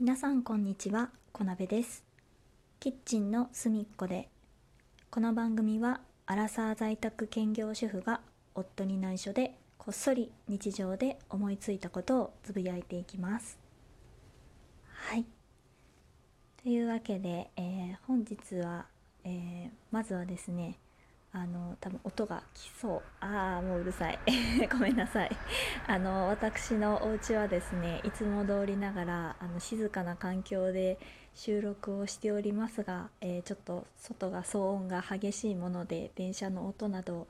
皆さんこんにちは小鍋です。キッチンの隅っこでこの番組はアラサー在宅兼業主婦が夫に内緒でこっそり日常で思いついたことをつぶやいていきます。はい。というわけで、えー本日は、えーまずはですねあの多分音が来そう。ああもううるさい。ごめんなさい。あの私のお家はですねいつも通りながらあの静かな環境で収録をしておりますが、えーちょっと外が騒音が激しいもので電車の音など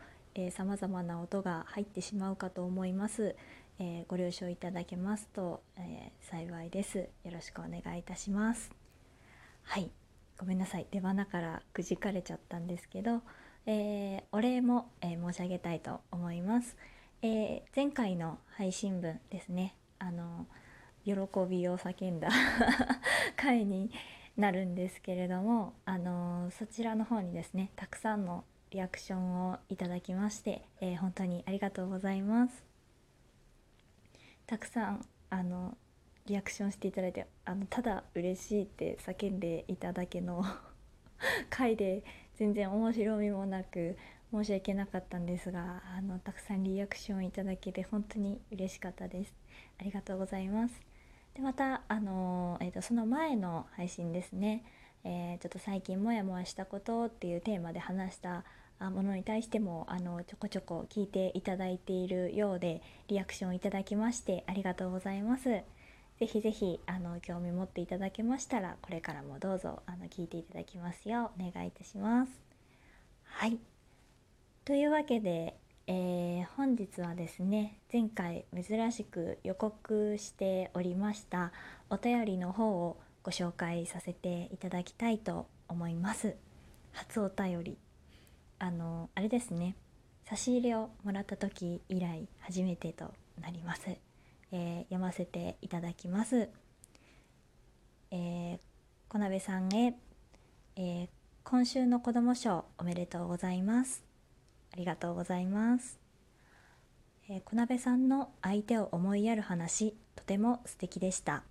さまざまな音が入ってしまうかと思います、えーご了承いただけますと、えー幸いです。よろしくお願いいたします。はい。ごめんなさい。出花からくじかれちゃったんですけど、えーお礼も、えー申し上げたいと思います、えー前回の配信分ですね。あの喜びを叫んだ 回になるんですけれどもあのそちらの方にですねたくさんのリアクションをいただきまして、え本当にありがとうございます。たくさんあのリアクションしていただいてあのただ嬉しいって叫んでいただけの 回で全然面白みもなく申し訳なかったんですがあのたくさんリアクションいただけて本当に嬉しかったです。ありがとうございます。でまたあの、えー、とその前の配信ですね、えーちょっと最近モヤモヤしたことっていうテーマで話したものに対してもあのちょこちょこ聞いていただいているようでリアクションいただきましてありがとうございます。ぜひぜひあの興味持っていただけましたらこれからもどうぞあの聞いていただきますようお願いいたします。はい。というわけで、えー本日はですね前回珍しく予告しておりましたお便りの方をご紹介させていただきたいと思います。初お便り。あのあれですね。差し入れをもらった時以来初めてとなります、えー読ませていただきますえー小鍋さんへ、えー今週の子ども賞おめでとうございますありがとうございます。えー小鍋さんの相手を思いやる話、とても素敵でした。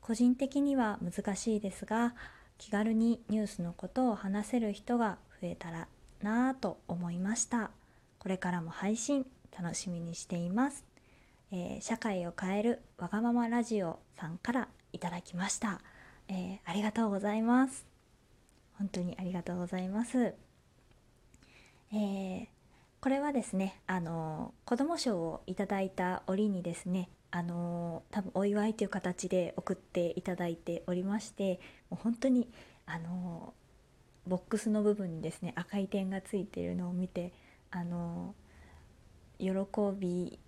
個人的には難しいですが、気軽にニュースのことを話せる人が増えたらなぁと思いました。これからも配信楽しみにしています。えー社会を変えるわがままラジオさんからいただきました。えーありがとうございます。本当にありがとうございます。えーこれはですねあの子ども賞をいただいた折にですねあの多分お祝いという形で送っていただいておりましてもう本当にあのボックスの部分にですね赤い点がついているのを見てあの喜び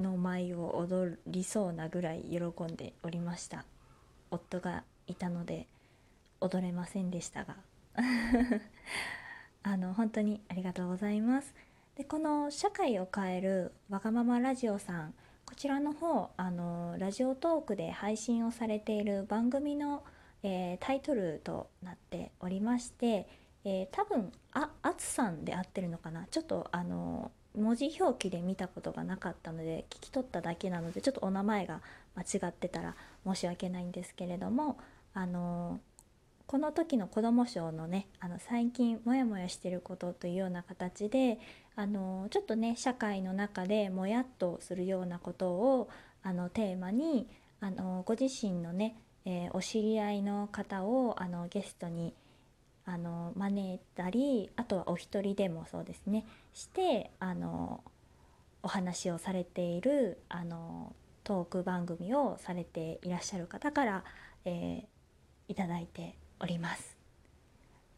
の舞を踊りそうなぐらい喜んでおりました。夫がいたので踊れませんでしたが。あの本当にありがとうございます。でこの「社会を変えるわがままラジオ」さんこちらの方あのラジオトークで配信をされている番組の、えータイトルとなっておりまして、えー多分ああつさんで合ってるのかな？ちょっとあの文字表記で見たことがなかったので聞き取っただけなのでちょっとお名前が間違ってたら申し訳ないんですけれどもあのこの時の子ども賞のねあの最近モヤモヤしてることというような形であのちょっとね社会の中でもやっとするようなことをあのテーマにあのご自身のね、えーお知り合いの方をあのゲストにあの招いたりあとはお一人でもそうですねしてあのお話をされているあのトーク番組をされていらっしゃる方から、えーいただいております。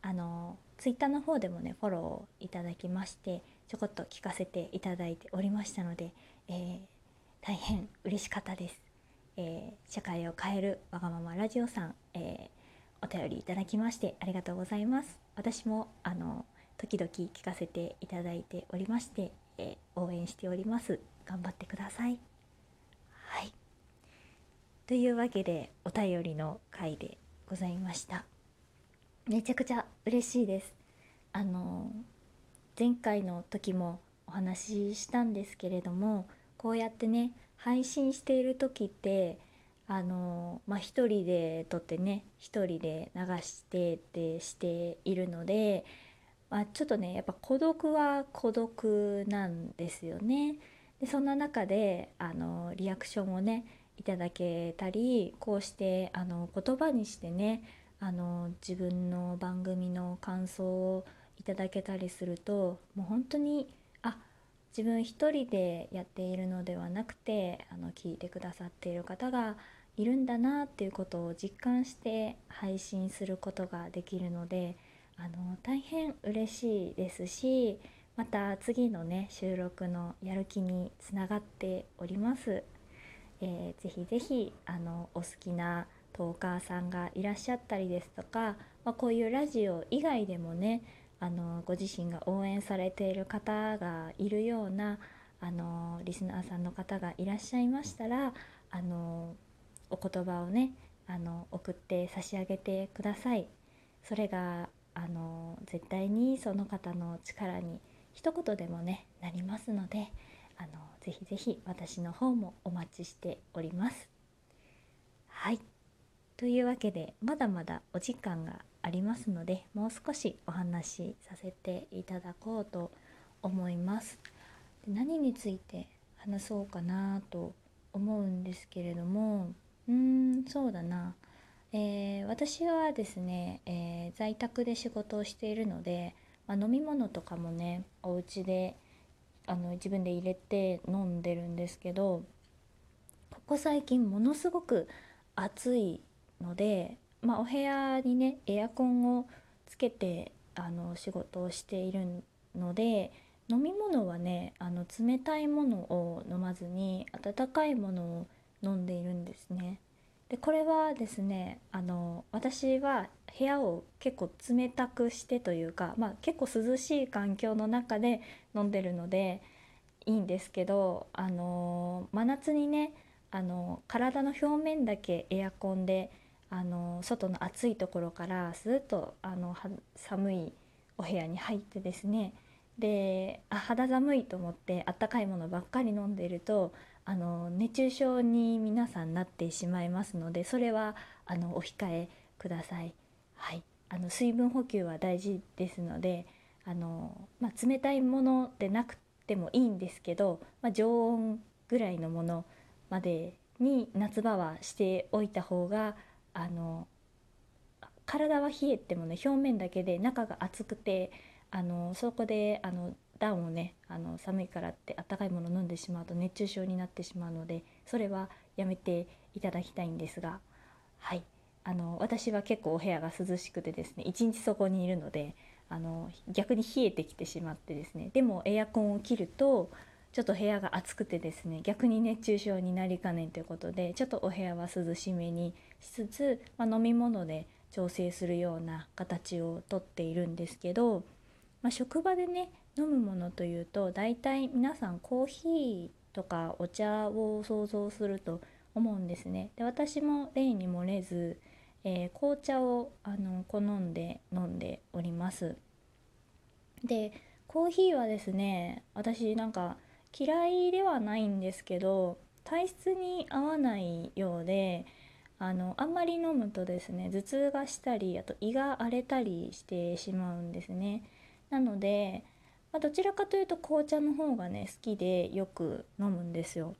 あのツイッターの方でもねフォローいただきましてちょこっと聞かせていただいておりましたので、えー大変嬉しかったです、えー社会を変えるわがままラジオさん、えーお便りいただきましてありがとうございます。私もあの時々聞かせていただいておりまして、えー応援しております。頑張ってください。はい。というわけでお便りの回でございました。めちゃくちゃ嬉しいです。あの前回の時もお話ししたんですけれどもこうやってね配信している時ってあのまあ一人で撮ってね一人で流してってしているので、まあ、ちょっとねやっぱ孤独は孤独なんですよね。でそんな中であのリアクションをねいただけたりこうしてあの言葉にしてねあの自分の番組の感想をいただけたりするともう本当にあ自分一人でやっているのではなくてあの聞いてくださっている方がいるんだなっていうことを実感して配信することができるのであの大変嬉しいですしまた次のね収録のやる気につながっております。えー、ぜひぜひあのお好きなトーカーさんがいらっしゃったりですとか、まあ、こういうラジオ以外でもねあのご自身が応援されている方がいるようなあのリスナーさんの方がいらっしゃいましたらあのお言葉をねあの送って差し上げてください。それがあの絶対にその方の力に一言でもねなりますのであのぜひぜひ私の方もお待ちしております。はいというわけでまだまだお時間がありますのでもう少しお話しさせていただこうと思います。で何について話そうかなと思うんですけれどもうーんそうだな、えー、私はですね、えー、在宅で仕事をしているので、まあ、飲み物とかもねお家であの自分で入れて飲んでるんですけどここ最近ものすごく暑いので、まあ、お部屋にねエアコンをつけてあの仕事をしているので飲み物はねあの冷たいものを飲まずに温かいものを飲んでいるんですね。でこれはですねあの私は部屋を結構冷たくしてというか、まあ、結構涼しい環境の中で飲んでるのでいいんですけどあの真夏にねあの体の表面だけエアコンであの外の暑いところからスーッとあの寒いお部屋に入ってですねであ肌寒いと思ってあったかいものばっかり飲んでいるとあの熱中症に皆さんなってしまいますのでそれはあのお控えください。はい、あの水分補給は大事ですのであの、まあ、冷たいものでなくてもいいんですけど、まあ、常温ぐらいのものまでに夏場はしておいた方があの体は冷えてもね表面だけで中が熱くてあのそこであの暖をねあの寒いからってあったかいもの飲んでしまうと熱中症になってしまうのでそれはやめていただきたいんですがはい。あの私は結構お部屋が涼しくてですね一日そこにいるのであの逆に冷えてきてしまってですねでもエアコンを切るとちょっと部屋が暑くてですね逆に熱中症になりかねんということでちょっとお部屋は涼しめにしつつ、まあ、飲み物で調整するような形をとっているんですけど、まあ、職場でね飲むものというと大体皆さんコーヒーとかお茶を想像すると思うんですね。で私も例に漏れず、えー、紅茶をあの好んで飲んでおります。でコーヒーはですね私なんか嫌いではないんですけど体質に合わないようであのあんまり飲むとですね頭痛がしたりあと胃が荒れたりしてしまうんですね。なので、まあ、どちらかというと紅茶の方がね好きでよく飲むんですよ。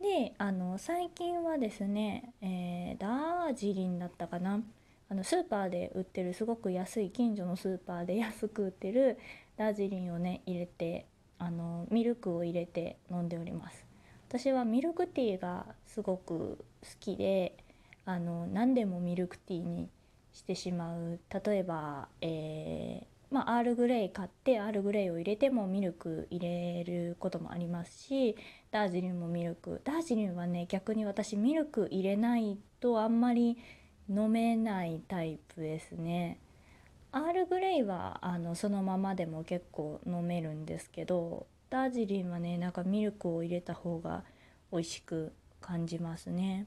であの最近はですね、えー、ダージリンだったかな。あのスーパーで売ってるすごく安い近所のスーパーで安く売ってるダージリンをね入れてあのミルクを入れて飲んでおります。私はミルクティーがすごく好きであの何でもミルクティーにしてしまう。例えば、えー、まあ、アールグレイ買ってアールグレイを入れてもミルク入れることもありますしダージリンもミルクダージリンはね逆に私ミルク入れないとあんまり飲めないタイプですね。アールグレイはあのそのままでも結構飲めるんですけどダージリンはねなんかミルクを入れた方が美味しく感じますね。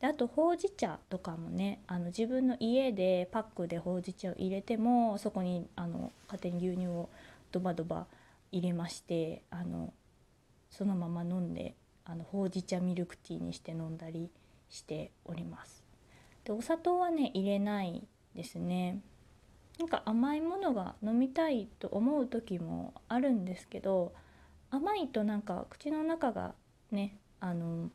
であとほうじ茶とかもねあの自分の家でパックでほうじ茶を入れてもそこにあの勝手に牛乳をドバドバ入れましてあのそのまま飲んであのほうじ茶ミルクティーにして飲んだりしております。でお砂糖はね入れないですね。なんか甘いものが飲みたいと思う時もあるんですけど甘いとなんか口の中がねあの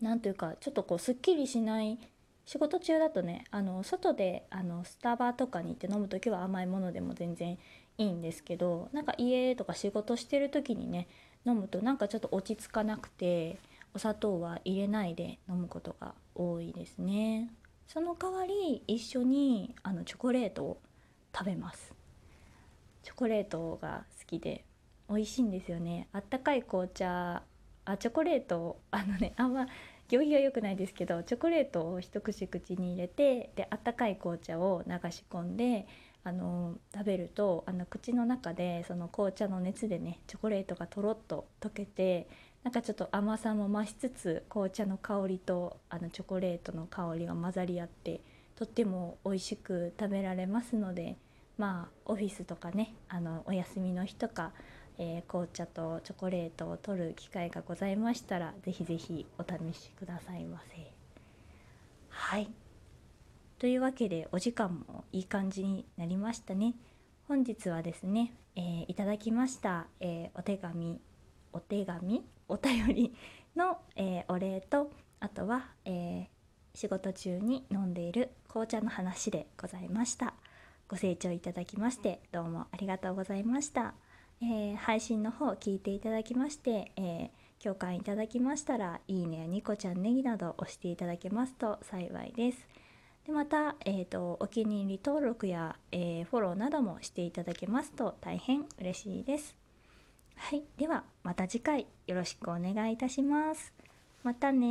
なんというかちょっとこうすっきりしない仕事中だとねあの外であのスタバとかに行って飲む時は甘いものでも全然いいんですけどなんか家とか仕事してる時にね飲むとなんかちょっと落ち着かなくてお砂糖は入れないで飲むことが多いですね。その代わり一緒にあのチョコレートを食べます。チョコレートが好きで美味しいんですよね。あったかい紅茶あチョコレートあのねあんま行儀は良くないですけどチョコレートを一口口に入れてであったかい紅茶を流し込んであの食べるとあの口の中でその紅茶の熱でねチョコレートがとろっと溶けてなんかちょっと甘さも増しつつ紅茶の香りとあのチョコレートの香りが混ざり合ってとっても美味しく食べられますのでまあオフィスとかねあのお休みの日とか、えー、紅茶とチョコレートを取る機会がございましたら是非是非お試しくださいませ。はいというわけでお時間もいい感じになりましたね。本日はですね、えー、いただきました、えー、お手紙お手紙お便りの、え、お礼とあとは、え仕事中に飲んでいる紅茶の話でございました。ご清聴いただきましてどうもありがとうございました。え配信の方聞いていただきまして、え共感いただきましたらいいねやニコちゃんネギなど押していただけますと幸いです。でまた、えーと、お気に入り登録や、えー、フォローなどもしていただけますと大変嬉しいです。はい、ではまた次回よろしくお願いいたします。またね